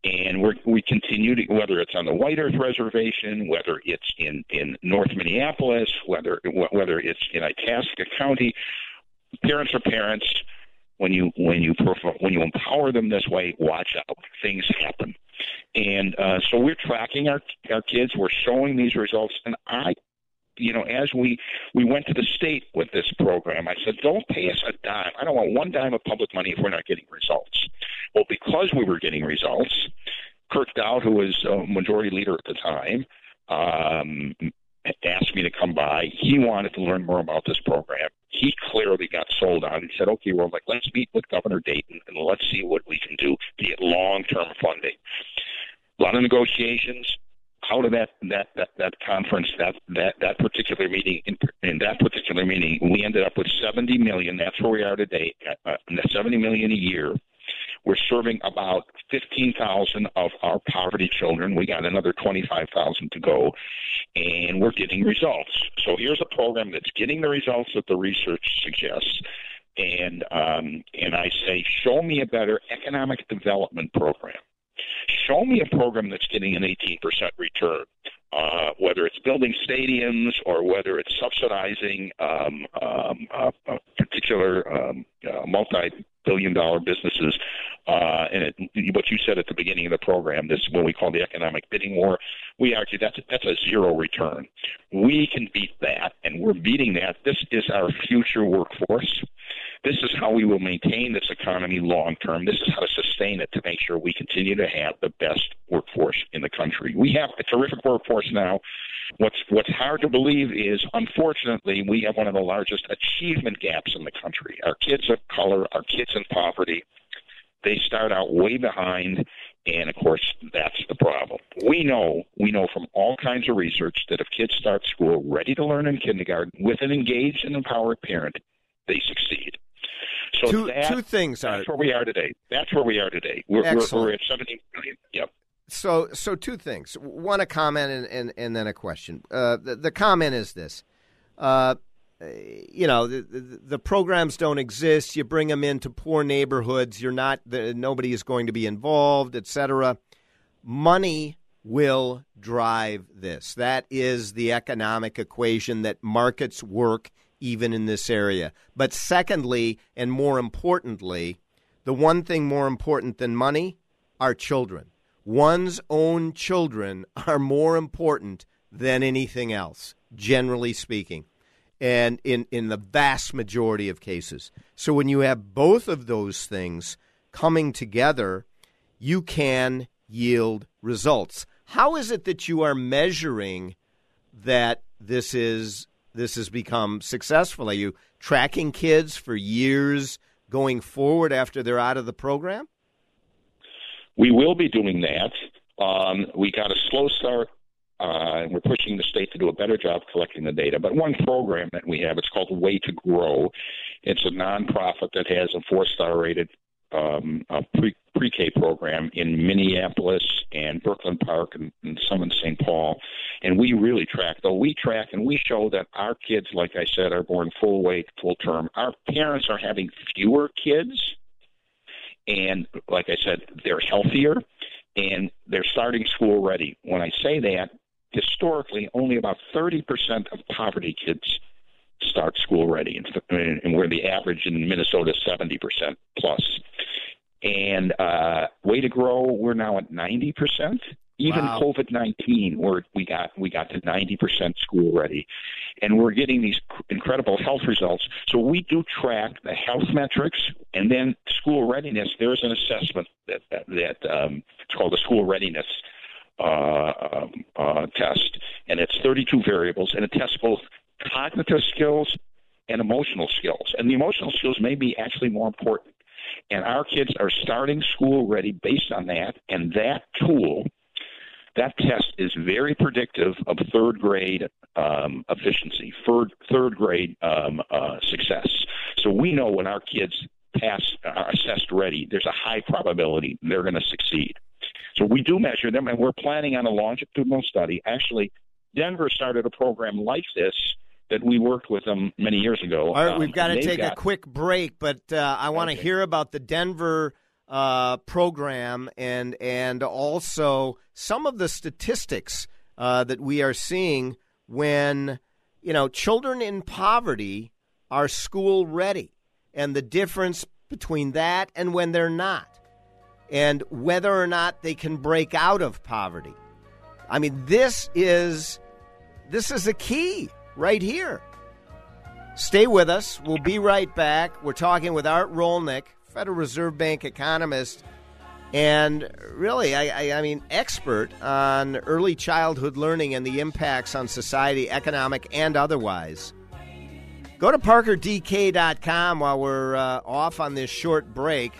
and we we continue to whether it's on the White Earth Reservation, whether it's in in North Minneapolis, whether whether it's in Itasca County. Parents are parents. When you when you when you empower them this way, watch out. Things happen, and uh, so we're tracking our our kids. We're showing these results, and I you know, as we we went to the state with this program, I said, don't pay us a dime. I don't want one dime of public money if we're not getting results. Well, because we were getting results, Kurt Daudt, who was a majority leader at the time, um, asked me to come by. He wanted to learn more about this program. He clearly got sold on. He said, "Okay, well, like let's meet with Governor Dayton and let's see what we can do to get long-term funding." A lot of negotiations out of that that that, that conference that that that particular meeting in, in that particular meeting we ended up with 70 million that's where we are today uh, 70 million a year we're serving about 15,000 of our poverty children. We got another 25,000 to go, and we're getting results. So here's a program that's getting the results that the research suggests. And um, and I say, show me a better economic development program show me a program that's getting an 18% return. Uh, whether it's building stadiums or whether it's subsidizing um, um, uh, particular um, uh, multi-billion dollar businesses, uh, and it, what you said at the beginning of the program, this is what we call the economic bidding war, we argue that's that's a zero return. We can beat that, and we're beating that. This is our future workforce. This is how we will maintain this economy long term. This is how to sustain it to make sure we continue to have the best workforce in the country. We have a terrific workforce now. What's what's hard to believe is, unfortunately, we have one of the largest achievement gaps in the country. Our kids of color, our kids in poverty, they start out way behind and of course that's the problem we know we know from all kinds of research that if kids start school ready to learn in kindergarten with an engaged and empowered parent they succeed so two, that, two things that's where we are today that's where we are today we're, we're, we're at 17 million yep So, so two things. One, a comment, and, and, and then a question. Uh, the, the comment is this: uh, you know, the, the, the programs don't exist. You bring them into poor neighborhoods. You're not. The, nobody is going to be involved, etc. Money will drive this. That is the economic equation that markets work even in this area. But secondly, and more importantly, the one thing more important than money are children one's own children *laughs* are more important than anything else, generally speaking, and in, in the vast majority of cases. So when you have both of those things coming together, you can yield results. How is it that you are measuring that this is this has become successful? Are you tracking kids for years going forward after they're out of the program? We will be doing that. Um, we got a slow start, uh, and we're pushing the state to do a better job collecting the data. But one program that we have, it's called Way to Grow. It's a nonprofit that has a four-star rated um, a pre pre-K program in Minneapolis and Brooklyn Park and, and some in St. Paul, and we really track. Though we track and we show that our kids, like I said, are born full weight, full term. Our parents are having fewer kids and like I said, they're healthier and they're starting school ready. When I say that, historically, only about 30% of poverty kids start school ready, and, and where the average in Minnesota is 70% plus. And uh, way to grow, we're now at 90%. Even Wow. COVID nineteen, where we got we got to ninety percent school ready, and we're getting these incredible health results. So we do track the health metrics, and then school readiness. There is an assessment that that, that um, it's called the school readiness uh, um, uh, test, and it's 32 variables, and it tests both cognitive skills and emotional skills. And the emotional skills may be actually more important. And our kids are starting school ready based on that, and that tool that test is very predictive of third grade um, efficiency, third third grade um, uh, success. So we know when our kids pass are assessed ready, there's a high probability they're going to succeed. So we do measure them, and we're planning on a longitudinal study. Actually, Denver started a program like this that we worked with them many years ago. All right, Um, we've got to take a quick break, but uh, I want to hear about the Denver uh, program and and also some of the statistics uh, that we are seeing when you know children in poverty are school ready, and the difference between that and when they're not, and whether or not they can break out of poverty. I mean, this is this is a key right here. Stay with us. We'll be right back. We're talking with Art Rolnick, Federal Reserve Bank economist, and really, I, I, I mean, expert on early childhood learning and the impacts on society, economic and otherwise. Go to parkerdk.com while we're uh, off on this short break.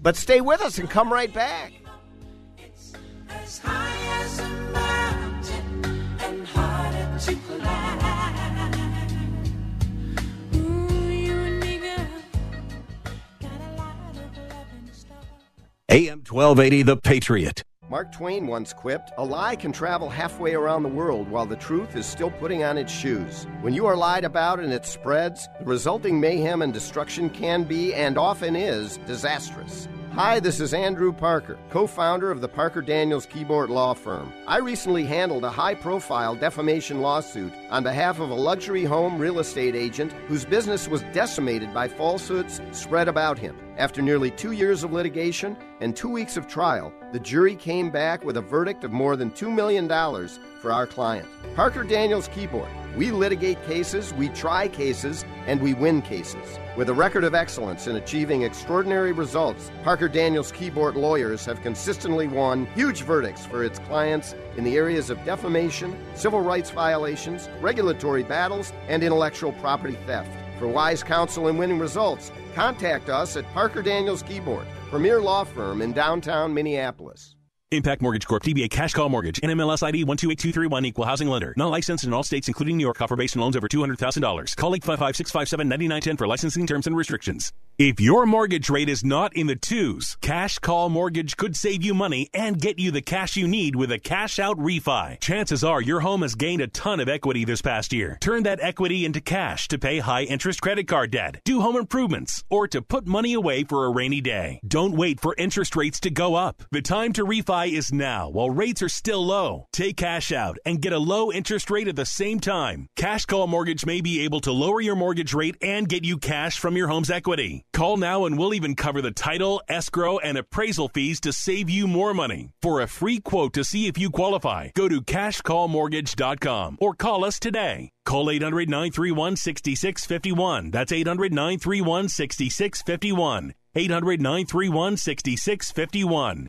But stay with us and come right back. AM 1280, The Patriot. Mark Twain once quipped, A lie can travel halfway around the world while the truth is still putting on its shoes. When you are lied about and it spreads, the resulting mayhem and destruction can be, and often is, disastrous. Hi, this is Andrew Parker, co founder of the Parker Daniels Kibort Law Firm. I recently handled a high profile defamation lawsuit on behalf of a luxury home real estate agent whose business was decimated by falsehoods spread about him. After nearly two years of litigation and two weeks of trial, the jury came back with a verdict of more than $2 million for our client. Parker Daniels Kibort. We litigate cases, we try cases, and we win cases. With a record of excellence in achieving extraordinary results, Parker Daniels Kibort lawyers have consistently won huge verdicts for its clients in the areas of defamation, civil rights violations, regulatory battles, and intellectual property theft. For wise counsel and winning results, contact us at Parker Daniels Kibort, premier law firm in downtown Minneapolis. Impact Mortgage Corp. DBA Cash Call Mortgage. NMLS ID 128231. Equal housing lender. Not licensed in all states, including New York. Offer based on loans over $200,000. Call 855-657-9910 for licensing terms and restrictions. If your mortgage rate is not in the twos, Cash Call Mortgage could save you money and get you the cash you need with a cash out refi. Chances are your home has gained a ton of equity this past year. Turn that equity into cash to pay high interest credit card debt, do home improvements, or to put money away for a rainy day. Don't wait for interest rates to go up. The time to refi is now while rates are still low. Take cash out and get a low interest rate at the same time. Cash Call Mortgage may be able to lower your mortgage rate and get you cash from your home's equity. Call now and we'll even cover the title, escrow, and appraisal fees to save you more money. For a free quote to see if you qualify, go to cashcallmortgage.com or call us today. Call 800 931 6651. That's 800 931 6651. 800 931 6651.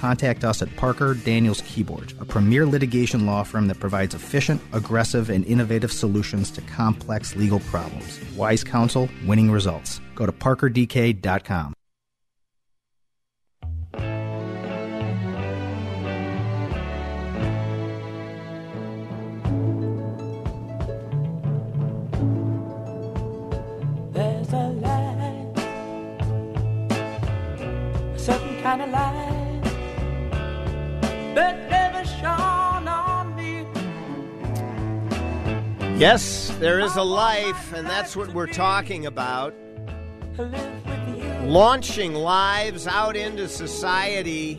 contact us at Parker Daniels Kibort, a premier litigation law firm that provides efficient, aggressive, and innovative solutions to complex legal problems. Wise counsel, winning results. Go to parkerdk.com. Yes, there is a life, and that's what we're talking about. Launching lives out into society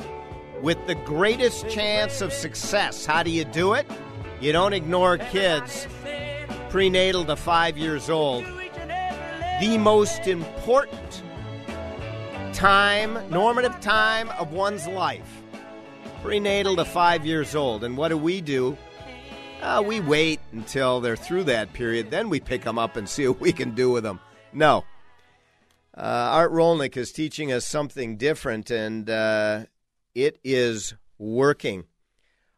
with the greatest chance of success. How do you do it? You don't ignore kids prenatal to five years old. The most important time, normative time of one's life. Prenatal to five years old. And what do we do? Uh, we wait until they're through that period, then we pick them up and see what we can do with them. No. Uh, Art Rolnick is teaching us something different, and uh, it is working.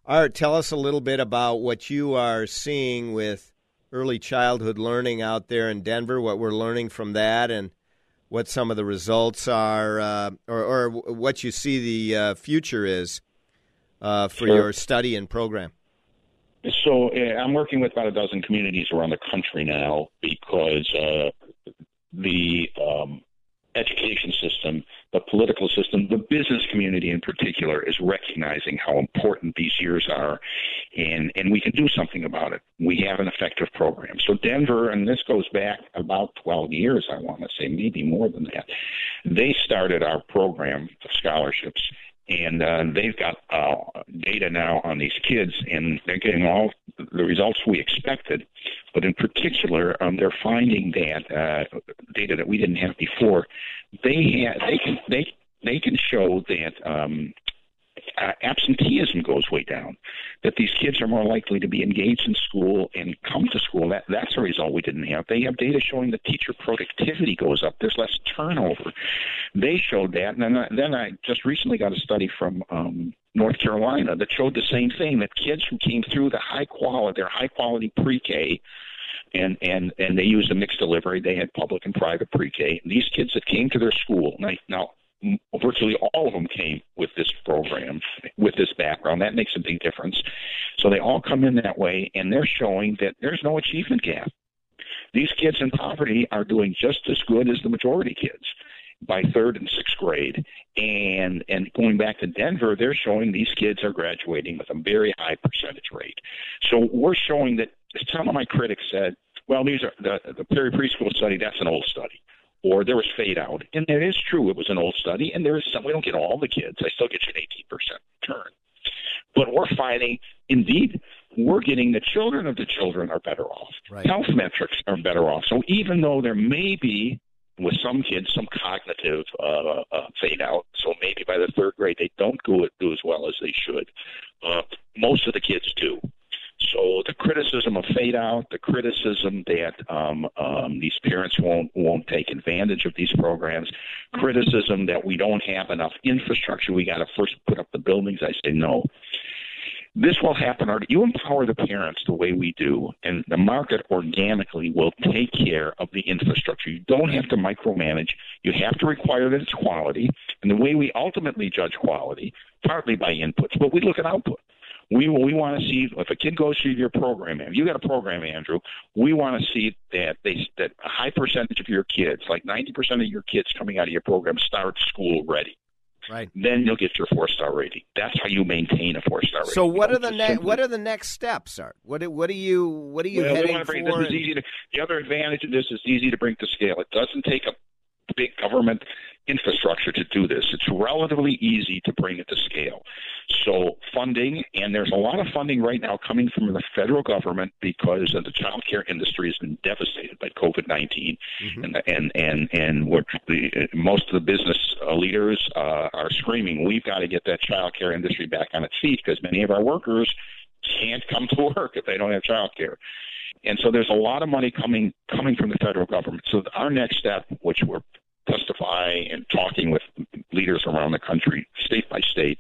Art, tell us a little bit about what you are seeing with early childhood learning out there in Denver, what we're learning from that, and what some of the results are, uh, or, or what you see the uh, future is uh, for Sure. your study and program. So uh, I'm working with about a dozen communities around the country now because uh, the um, education system, the political system, the business community in particular is recognizing how important these years are, and and we can do something about it. We have an effective program. So Denver, and this goes back about 12 years, I want to say, maybe more than that. They started our program of scholarships and uh, they've got uh, data now on these kids, and they're getting all the results we expected. But in particular, um, they're finding that uh, data that we didn't have before. They ha- they can they they can show that um, uh, absenteeism goes way down, that these kids are more likely to be engaged in school and come to school. That that's a result we didn't have. They have data showing that teacher productivity goes up. There's less turnover. They showed that, and then I, then I just recently got a study from um, North Carolina that showed the same thing. That kids who came through the high quality, their high quality pre-K and and and they used a mixed delivery. They had public and private pre-K. These kids that came to their school now, now virtually all of them came with this program, with this background. That makes a big difference. So they all come in that way, and they're showing that there's no achievement gap. These kids in poverty are doing just as good as the majority kids by third and sixth grade. And and going back to Denver, they're showing these kids are graduating with a very high percentage rate. So we're showing that some of my critics said, well, these are the the Perry preschool study. That's an old study. Or there was fade out, and it is true. It was an old study, and there is some. We don't get all the kids. I still get you an 18% return, but we're finding, indeed, we're getting the children of the children are better off. Right. Health metrics are better off. So even though there may be with some kids some cognitive uh, uh, fade out, so maybe by the third grade they don't do it do as well as they should. Uh, most of the kids do. So the criticism of fade out, the criticism that um, um, these parents won't won't take advantage of these programs, criticism that we don't have enough infrastructure, we got to first put up the buildings. I say no. This will happen. You empower the parents the way we do, and the market organically will take care of the infrastructure. You don't have to micromanage. You have to require that it's quality. And the way we ultimately judge quality, partly by inputs, but we look at output. We we want to see if a kid goes through your program. If you got a program, Andrew, we want to see that they that a high percentage of your kids, like ninety percent of your kids coming out of your program, start school ready. Right. Then you'll get your four star rating. That's how you maintain a four star rating. So what are the ne- simply- what are the next steps, Art? What do- what are you what are you well, heading bring, for? This is easy to, the other advantage of this is easy to bring to scale. It doesn't take a big government infrastructure to do this. It's relatively easy to bring it to scale. So funding, and there's a lot of funding right now coming from the federal government because the child care industry has been devastated by COVID 19 and and and and what the, most of the business uh, leaders uh, are screaming, we've got to get that child care industry back on its feet because many of our workers can't come to work if they don't have child care. And so there's a lot of money coming coming from the federal government. So our next step, which we're testifying and talking with leaders around the country, state by state,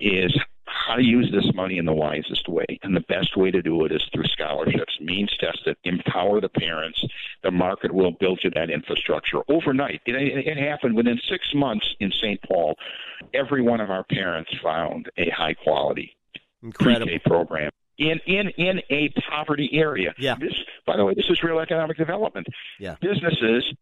is how to use this money in the wisest way. And the best way to do it is through scholarships, means tested, empower the parents. The market will build you that infrastructure overnight. It, it, happened within six months in St. Paul. Every one of our parents found a high quality Incredible. pre-K program in in in a poverty area. Yeah. This, by the way, this is real economic development. Yeah. Businesses,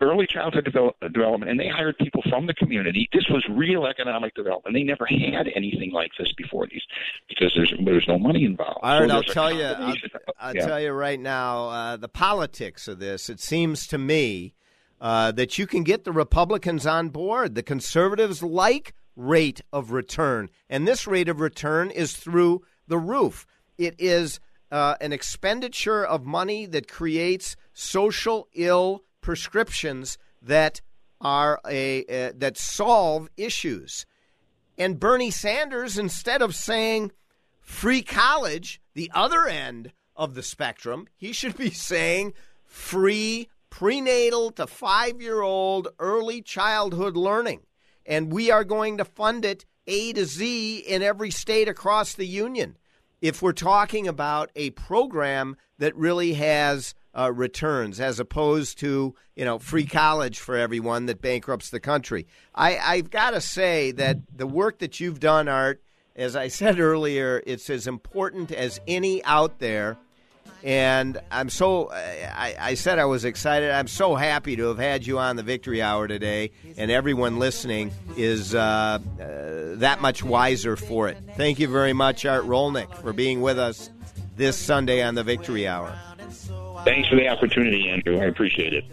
early childhood develop, development, and they hired people from the community. This was real economic development. They never had anything like this before these because there's there's no money involved. All right, So I'll tell you. I'll, I'll yeah. tell you right now. Uh, the politics of this. It seems to me uh, that you can get the Republicans on board. The conservatives like rate of return, and this rate of return is through the roof. It is uh, an expenditure of money that creates social ill prescriptions that are a uh, that solve issues. And Bernie Sanders, instead of saying free college, the other end of the spectrum, he should be *laughs* saying free prenatal to five year old early childhood learning. And we are going to fund it A to Z in every state across the union. If we're talking about a program that really has uh, returns as opposed to you know free college for everyone that bankrupts the country. I, I've got to say that the work that you've done, Art, as I said earlier, it's as important as any out there. And I'm so, I, I said I was excited. I'm so happy to have had you on the Victory Hour today, and everyone listening is uh, uh, that much wiser for it. Thank you very much, Art Rolnick, for being with us this Sunday on the Victory Hour. Thanks for the opportunity, Andrew. I appreciate it.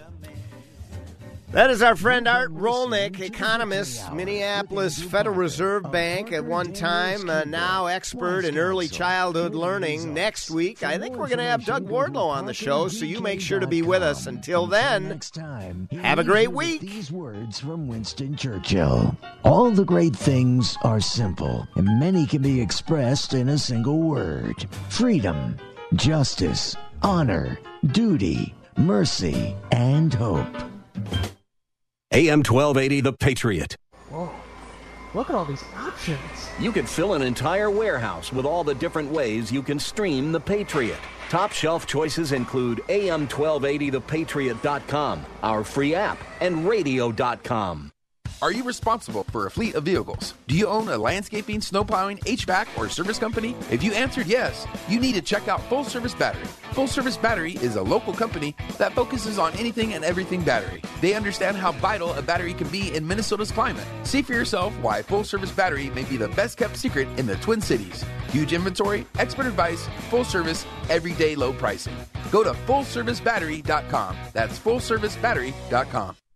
That is our friend Art Rolnick, economist, Minneapolis Federal Reserve Bank at one time, uh, now expert in early childhood learning. Next week, I think we're going to have Doug Wardlow on the show, so you make sure to be with us. Until then, have a great week. These words from Winston Churchill. All the great things are simple, and many can be expressed in a single word freedom, justice, honor, duty, mercy, and hope. AM 1280, The Patriot. Whoa. Look at all these options. You could fill an entire warehouse with all the different ways you can stream The Patriot. Top shelf choices include AM1280thepatriot.com, our free app, and radio.com. Are you responsible for a fleet of vehicles? Do you own a landscaping, snowplowing, HVAC, or service company? If you answered yes, you need to check out Full Service Battery. Full Service Battery is a local company that focuses on anything and everything battery. They understand how vital a battery can be in Minnesota's climate. See for yourself why Full Service Battery may be the best kept secret in the Twin Cities. Huge inventory, expert advice, full service, everyday low pricing. Go to fullservicebattery.com. That's fullservicebattery.com.